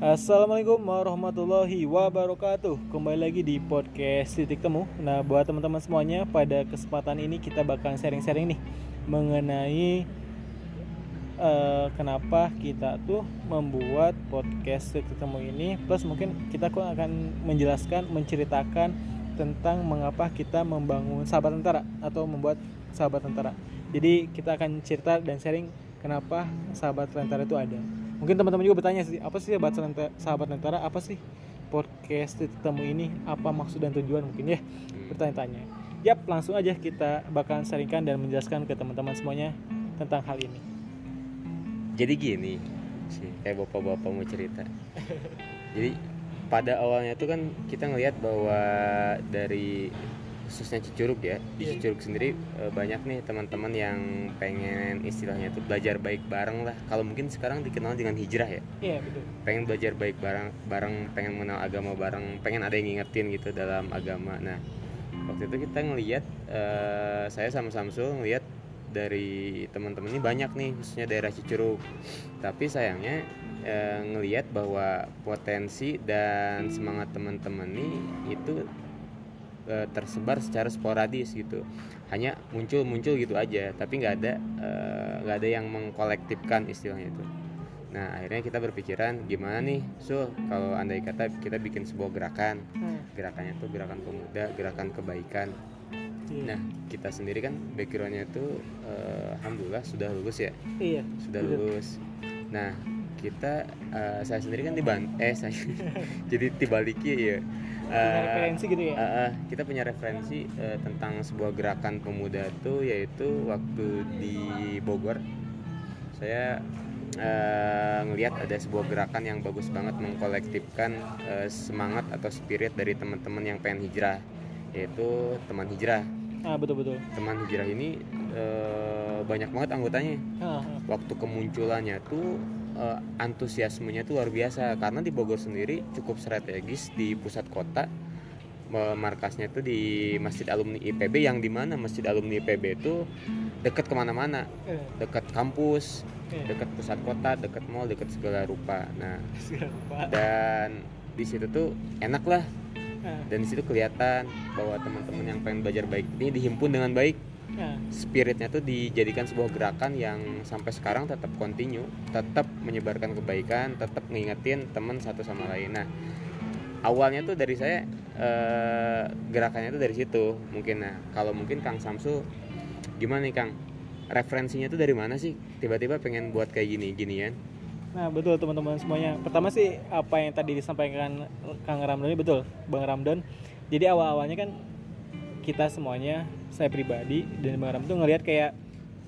Assalamualaikum warahmatullahi wabarakatuh. Kembali lagi di podcast Titik Temu. Nah buat teman-teman semuanya Pada kesempatan ini kita bakal sharing-sharing nih Mengenai uh, Kenapa kita tuh membuat podcast Titik Temu ini. Plus mungkin kita akan menjelaskan Menceritakan tentang mengapa kita membangun sahabat tentara Atau membuat sahabat tentara. Jadi kita akan cerita dan sharing Kenapa sahabat tentara itu ada mungkin teman-teman juga bertanya sih apa sih sahabat sahabat tentara apa sih podcast temu ini? Apa maksud dan tujuan mungkin ya? Hmm. bertanya-tanya. Yap langsung aja kita bakalan sharingkan dan menjelaskan ke teman-teman semuanya tentang hal ini. Jadi gini sih kayak bapak-bapak mau cerita. Jadi pada awalnya tuh kan kita ngelihat bahwa dari khususnya Cicurug ya. Di yeah. Cicurug sendiri e, banyak nih teman-teman yang pengen istilahnya itu belajar baik bareng lah. Kalau mungkin sekarang dikenal dengan hijrah ya. Iya yeah, betul. Pengen belajar baik bareng bareng pengen mengenal agama bareng pengen ada yang ngingetin gitu dalam agama. Nah waktu itu kita ngelihat e, saya sama Samsul ngelihat dari teman-teman ini banyak nih khususnya daerah Cicurug tapi sayangnya e, ngelihat bahwa potensi dan semangat teman-teman ini itu e, tersebar secara sporadis gitu hanya muncul muncul gitu aja tapi nggak ada eh, nggak e, ada yang mengkolektifkan istilahnya itu nah akhirnya kita berpikiran gimana nih so kalau andai kata kita bikin sebuah gerakan hmm. gerakannya tuh gerakan pemuda gerakan kebaikan iya. Nah, kita sendiri kan backgroundnya itu uh, alhamdulillah sudah lulus ya. Iya. Sudah lulus. Nah, kita uh, saya sendiri kan di eh saya jadi tibaliki ya punya referensi gitu ya? uh, uh, kita punya referensi uh, tentang sebuah gerakan pemuda itu yaitu waktu di Bogor. Saya uh, ngelihat ada sebuah gerakan yang bagus banget mengkolektifkan uh, semangat atau spirit dari teman-teman yang pengen hijrah yaitu teman hijrah. Ah betul betul. Teman hijrah ini uh, banyak banget anggotanya. Ah, ah. waktu kemunculannya tuh uh, antusiasmenya itu luar biasa. Karena di Bogor sendiri cukup strategis di pusat kota. Markasnya itu di Masjid Alumni IPB yang di mana Masjid Alumni IPB itu dekat ke mana-mana. Eh. dekat kampus eh. dekat pusat kota dekat mall dekat segala rupa. Nah dan di situ tuh enak lah dan di situ kelihatan bahwa teman-teman yang pengen belajar baik ini dihimpun dengan baik Ya. spiritnya tuh dijadikan sebuah gerakan yang sampai sekarang tetap kontinu tetap menyebarkan kebaikan tetap ngingetin teman satu sama lain nah awalnya tuh dari saya eh, gerakannya tuh dari situ mungkin nah kalau mungkin Kang Samsu gimana nih Kang referensinya tuh dari mana sih tiba-tiba pengen buat kayak gini ginian Nah betul teman-teman semuanya. Pertama sih apa yang tadi disampaikan Kang Ramdan betul, Bang Ramdan. Jadi awal-awalnya kan kita semuanya saya pribadi dan Bang Ram tuh ngelihat kayak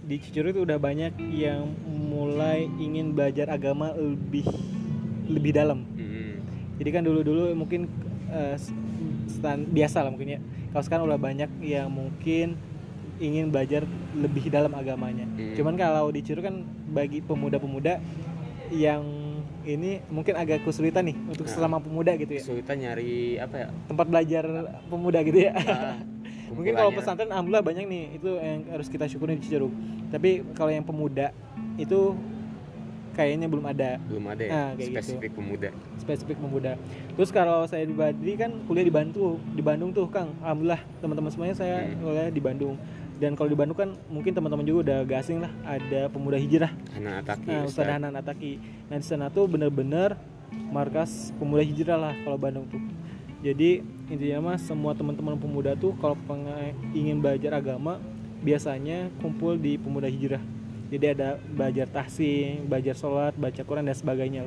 di Cicurug itu udah banyak yang mulai ingin belajar agama lebih lebih dalam. Mm-hmm. Jadi kan dulu-dulu mungkin uh, stand, biasa lah mungkin ya. Kalau sekarang udah banyak yang mungkin ingin belajar lebih dalam agamanya. Mm-hmm. Cuman kalau di Cicurug kan bagi pemuda-pemuda yang ini mungkin agak kesulitan nih untuk nah, selama pemuda gitu ya. Kesulitan nyari apa ya? Tempat belajar pemuda gitu ya. Nah, mungkin kalau pesantren alhamdulillah banyak nih itu yang harus kita syukuri di Ciceruk tapi kalau yang pemuda itu kayaknya belum ada. Belum ada ya? Nah, spesifik gitu. pemuda? Spesifik pemuda. Terus kalau saya di Badri kan kuliah di Bandung di Bandung tuh Kang. Alhamdulillah teman-teman semuanya saya hmm. kuliah di Bandung. Dan kalau di Bandung kan mungkin teman-teman juga udah gak asing lah. Ada pemuda hijrah. Hanan Ataki nah, Ustaz. Hanan Ataki. Nah di sana tuh bener-bener markas pemuda hijrah lah kalau Bandung tuh jadi intinya mah semua teman-teman pemuda tuh kalau ingin belajar agama biasanya kumpul di pemuda hijrah. Jadi ada belajar tahsin belajar sholat baca Quran dan sebagainya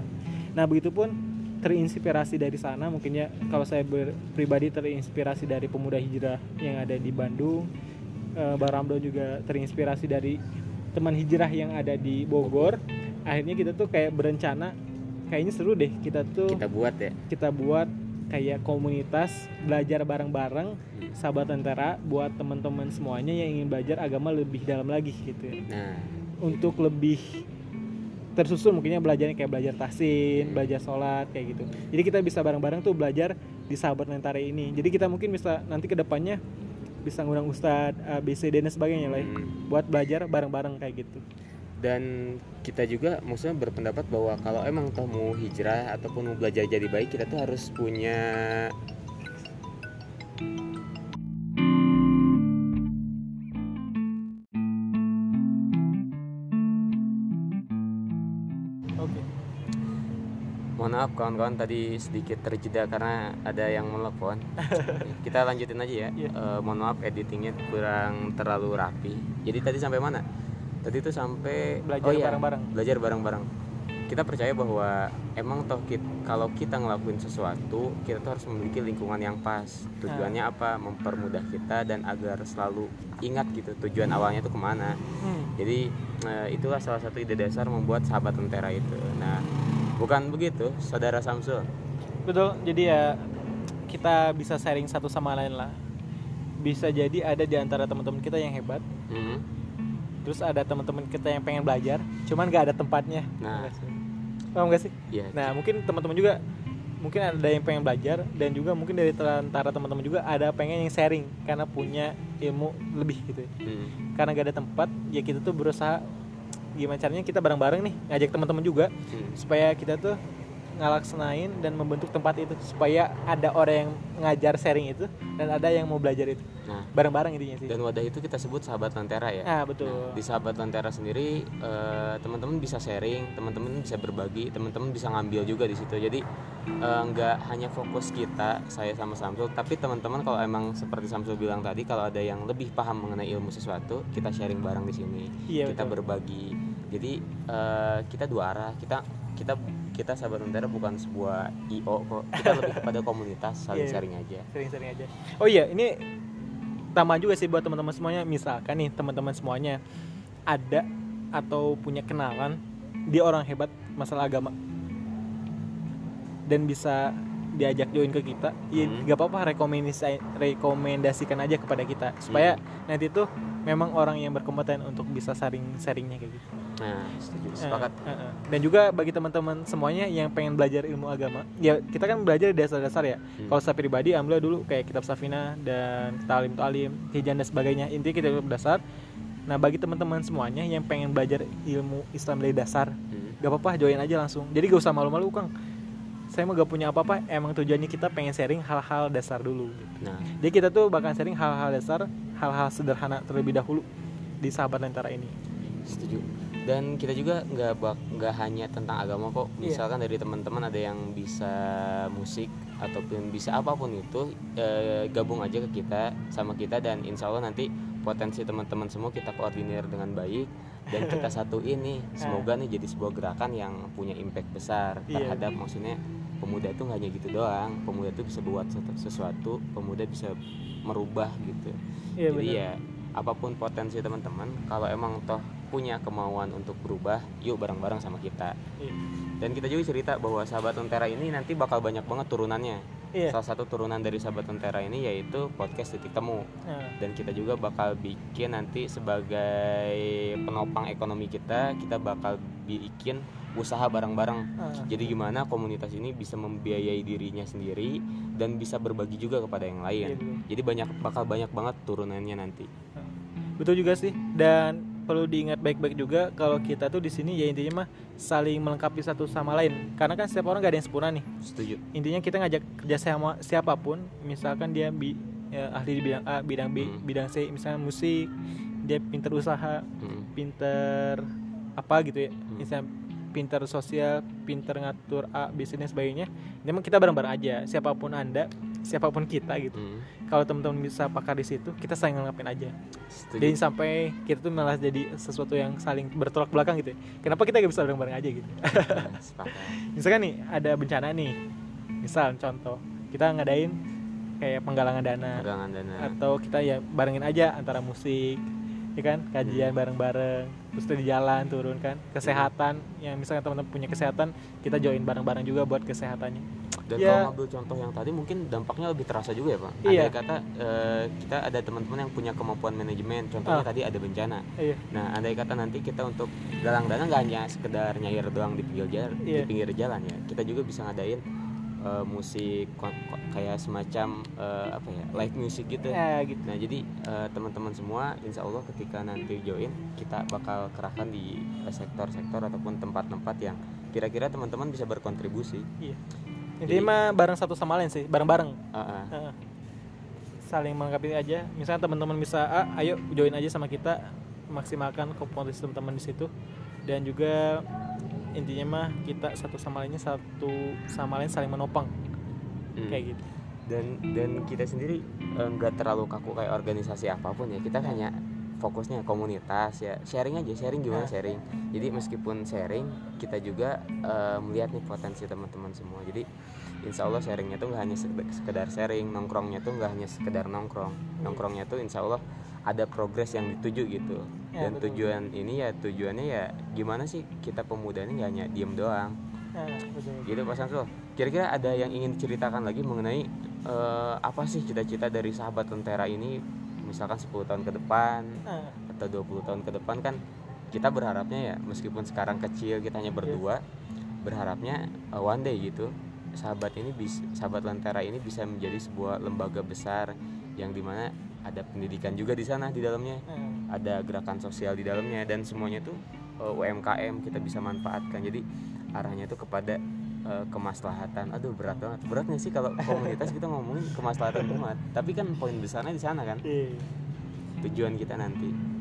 nah begitupun terinspirasi dari sana mungkin ya kalau saya pribadi terinspirasi dari pemuda hijrah yang ada di Bandung eh, Bang Ramdo juga terinspirasi dari teman hijrah yang ada di Bogor. Akhirnya kita tuh kayak berencana kayaknya seru deh kita tuh kita buat ya. kita buat kayak komunitas belajar bareng-bareng hmm. sahabat tentara buat teman-teman semuanya yang ingin belajar agama lebih dalam lagi gitu ya. Nah, untuk lebih tersusun mungkinnya belajarnya kayak belajar tahsin, hmm. belajar sholat kayak gitu. Jadi kita bisa bareng-bareng tuh belajar di sahabat tentara ini. Jadi kita mungkin bisa nanti ke depannya bisa ngundang ustadz, A, B, C, D dan sebagainya lah hmm. buat belajar bareng-bareng kayak gitu dan kita juga maksudnya berpendapat bahwa kalau emang toh mau hijrah ataupun mau belajar jadi baik kita tuh harus punya mohon maaf kawan-kawan tadi sedikit terjeda karena ada yang menelpon kita lanjutin aja ya yeah. Iya. uh, mohon maaf editingnya kurang terlalu rapi jadi tadi sampai mana tadi itu sampai belajar oh, iya, bareng-bareng. belajar bareng-bareng. Kita percaya bahwa emang toh kita, kalau kita ngelakuin sesuatu kita tuh harus memiliki lingkungan yang pas. Tujuannya hmm. apa? Mempermudah kita dan agar selalu ingat gitu tujuan awalnya itu ke mana. Hmm. jadi uh, itulah salah satu ide dasar membuat sahabat tentara itu. Nah bukan begitu saudara Samsul? Betul. Jadi ya kita bisa sharing satu sama lain lah. Bisa jadi ada di antara teman-teman kita yang hebat. Hmm. Terus ada teman-teman kita yang pengen belajar cuman gak ada tempatnya nah paham gak sih yeah. nah mungkin teman-teman juga mungkin ada yang pengen belajar dan juga mungkin dari antara teman-teman juga ada pengen yang sharing karena punya ilmu lebih gitu ya. hmm. karena gak ada tempat ya kita tuh berusaha gimana caranya kita bareng-bareng nih ngajak teman-teman juga hmm. supaya kita tuh ngalaksanain dan membentuk tempat itu supaya ada orang yang ngajar sharing itu dan ada yang mau belajar itu. Nah. Bareng-bareng intinya sih. Dan wadah itu kita sebut sahabat lentera ya. Ah betul. Nah, di sahabat lentera sendiri uh, teman-teman bisa sharing teman-teman bisa berbagi teman-teman bisa ngambil juga di situ. Jadi uh, nggak hanya fokus kita saya sama Samsul tapi teman-teman kalau emang seperti Samsul bilang tadi kalau ada yang lebih paham mengenai ilmu sesuatu kita sharing bareng di sini. Iya, kita betul. berbagi. Jadi uh, kita dua arah. Kita kita kita sahabat tentara bukan sebuah io kok. Kita lebih kepada komunitas saling yeah, sharing aja. Sharing sharing aja. Oh iya ini tambah juga sih buat teman-teman semuanya. Misalkan nih teman-teman semuanya ada atau punya kenalan dia orang hebat masalah agama. Dan bisa diajak join ke kita ya hmm. gak apa-apa rekomendasi rekomendasikan aja kepada kita supaya hmm. nanti tuh memang orang yang berkompeten untuk bisa sharing sharingnya kayak gitu Nah, setuju, eh, sepakat. Uh, uh, uh. Dan juga bagi teman-teman semuanya yang pengen belajar ilmu agama, ya kita kan belajar dasar-dasar ya. Hmm. Kalau saya pribadi, alhamdulillah dulu kayak kitab Safina dan Talim Talim, Hijan dan sebagainya. Intinya kita dasar. Nah, bagi teman-teman semuanya yang pengen belajar ilmu Islam dari dasar, hmm. gak apa-apa join aja langsung. Jadi gak usah malu-malu, Kang. Saya mau gak punya apa-apa, emang tujuannya kita pengen sharing hal-hal dasar dulu. Nah. Jadi kita tuh bakal sharing hal-hal dasar, hal-hal sederhana terlebih dahulu di sahabat lentera ini. Setuju dan kita juga nggak nggak hanya tentang agama kok iya. misalkan yeah. dari teman-teman ada yang bisa musik ataupun bisa apa pun itu e, gabung aja ke kita sama kita dan insya Allah nanti potensi teman-teman semua kita koordinir dengan baik dan kita satu ini semoga nih jadi sebuah gerakan yang punya impact besar yeah. terhadap maksudnya pemuda itu nggak hanya gitu doang pemuda itu bisa buat sesuatu pemuda bisa merubah gitu yeah, jadi bener. ya apa pun potensi teman-teman kalau emang toh punya kemauan untuk berubah yuk bareng-bareng sama kita iya. dan kita juga cerita bahwa sahabat tentara ini nanti bakal banyak banget turunannya iya. salah satu turunan dari sahabat tentara ini yaitu podcast titik temu iya. dan kita juga bakal bikin nanti sebagai penopang ekonomi kita kita bakal bikin usaha bareng-bareng. Iya. jadi gimana komunitas ini bisa membiayai dirinya sendiri dan bisa berbagi juga kepada yang lain. Iya, jadi banyak bakal banyak banget turunannya nanti. Betul juga sih. Dan perlu diingat baik-baik juga kalau kita tuh di sini ya intinya mah saling melengkapi satu sama lain. Karena kan setiap orang gak ada yang sempurna nih. Setuju. Intinya kita ngajak kerja sama siapa pun misalkan dia bi, ya, ahli di bidang A bidang B hmm. bidang C misalnya musik dia pinter usaha hmm. pinter apa gitu ya. Hmm. misalnya pinter sosial pinter ngatur A B C dan sebagainya memang kita bareng-bareng aja siapa pun anda siapa pun kita gitu hmm. kalau teman-teman bisa pakar di situ kita saling ngelakuin aja Setuju. jadi sampai kita tuh malah jadi sesuatu yang saling bertolak belakang gitu ya. kenapa kita gak bisa bareng-bareng aja gitu misalkan nih ada bencana nih misal contoh kita ngadain kayak penggalangan dana, penggalangan dana. atau kita ya barengin aja antara musik ya kan kajian hmm. bareng-bareng terus di jalan turun kan kesehatan hmm. yang misalnya teman-teman punya kesehatan kita join bareng-bareng juga buat kesehatannya dan ya. kalau ngambil contoh yang tadi mungkin dampaknya lebih terasa juga ya pak iya. ada kata uh, kita ada teman-teman yang punya kemampuan manajemen contohnya oh. tadi ada bencana iya. nah andai kata nanti kita untuk galang dana nggak hanya sekedar nyair doang di pinggir jalan iya. di pinggir jalan ya kita juga bisa ngadain uh, musik kayak semacam uh, apa ya live music gitu. Ya, gitu. Nah jadi uh, teman-teman semua, insya Allah ketika nanti join kita bakal kerahkan di sektor-sektor ataupun tempat-tempat yang kira-kira teman-teman bisa berkontribusi. Iya. Intinya mah bareng satu sama lain sih, bareng-bareng. Uh -uh. Uh, saling melengkapi aja. Misalnya teman-teman bisa, ah, ayo join aja sama kita, maksimalkan kompetensi teman-teman di situ. Dan juga intinya mah kita satu sama lainnya satu sama lain saling menopang. Hmm. kayak gitu. Dan dan kita sendiri enggak eh, terlalu kaku kayak organisasi apa pun ya. Kita hanya fokusnya komunitas ya. Sharing aja sharing gimana sharing. Jadi meskipun sharing kita juga uh, melihat nih potensi teman-teman semua. Jadi insya Allah sharingnya tuh nggak hanya sekedar sharing nongkrongnya tuh nggak hanya sekedar nongkrong. Iya. nongkrongnya tuh insya Allah ada progres yang dituju gitu ya, dan betul. tujuan ini ya tujuannya ya gimana sih kita pemuda ini nggak hanya diem doang ya, betul. gitu Pak Samsul kira-kira ada yang ingin diceritakan lagi mengenai uh, apa sih cita-cita dari sahabat tentara ini misalkan 10 tahun ke depan ya. atau 20 tahun ke depan kan kita berharapnya ya meskipun sekarang kecil kita hanya berdua ya. berharapnya uh, one day gitu sahabat ini bisa sahabat lentera ini bisa menjadi sebuah lembaga besar yang di mana ada pendidikan juga di sana di dalamnya. Hmm. ada gerakan sosial di dalamnya dan semuanya tuh uh, eh, UMKM kita bisa manfaatkan. Jadi arahnya tuh kepada uh, kemaslahatan. Aduh berat banget. Beratnya sih kalau komunitas kita ngomongin kemaslahatan umat. Tapi kan poin besarnya di sana kan? Iya. tujuan kita nanti.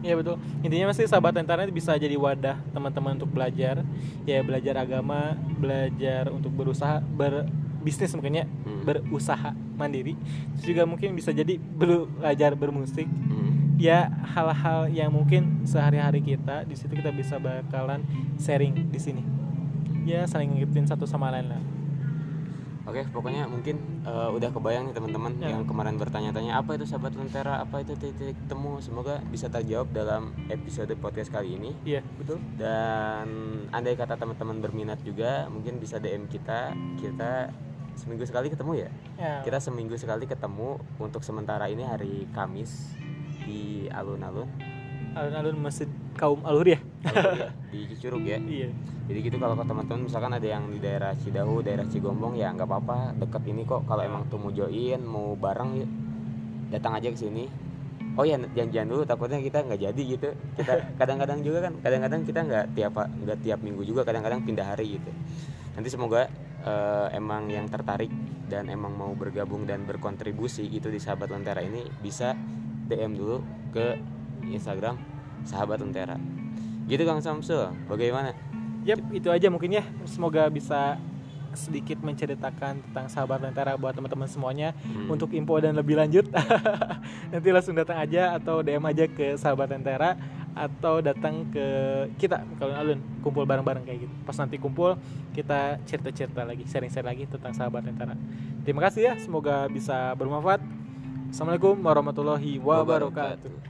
Iya betul. Intinya masih sahabat internet bisa jadi wadah teman-teman untuk belajar, ya belajar agama, belajar untuk berusaha, ber bisnis mungkin ya hmm. berusaha mandiri terus juga mungkin bisa jadi belajar bermusik hmm. ya hal-hal yang mungkin sehari-hari kita di situ kita bisa bakalan sharing di sini ya saling ngikutin satu sama lain lah Oke, pokoknya mungkin uh, udah kebayang nih teman-teman ya. yang kemarin bertanya-tanya apa itu sahabat lentera, apa itu titik temu. Semoga bisa terjawab dalam episode podcast kali ini. Iya, betul. Dan andai kata teman-teman berminat juga, mungkin bisa DM kita. Kita seminggu sekali ketemu ya? ya. Kita seminggu sekali ketemu untuk sementara ini hari Kamis di alun-alun. Alun-alun Masjid Kaum Alur ya? di Cicurug ya. Iya. Jadi gitu kalau teman-teman misalkan ada yang di daerah Cidahu, daerah Cigombong ya nggak apa-apa, deket ini kok. Kalau emang tuh mau join, mau bareng ya datang aja ke sini. Oh ya janjian dulu takutnya kita nggak jadi gitu. Kita kadang-kadang juga kan, kadang-kadang kita nggak tiap nggak tiap minggu juga, kadang-kadang pindah hari gitu. Nanti semoga uh, emang yang tertarik dan emang mau bergabung dan berkontribusi gitu di sahabat lentera ini bisa DM dulu ke Instagram sahabat lentera gitu Kang Samsul. Bagaimana? Yap itu aja mungkin ya. Semoga bisa sedikit menceritakan tentang sahabat lentera buat teman-teman semuanya. Hmm. untuk info dan lebih lanjut nanti langsung datang aja atau DM aja ke sahabat lentera atau datang ke kita kalau alun kumpul bareng-bareng kayak gitu. Pas nanti kumpul kita cerita-cerita lagi sharing-sharing lagi tentang sahabat lentera terima kasih ya semoga bisa bermanfaat. Assalamualaikum warahmatullahi wabarakatuh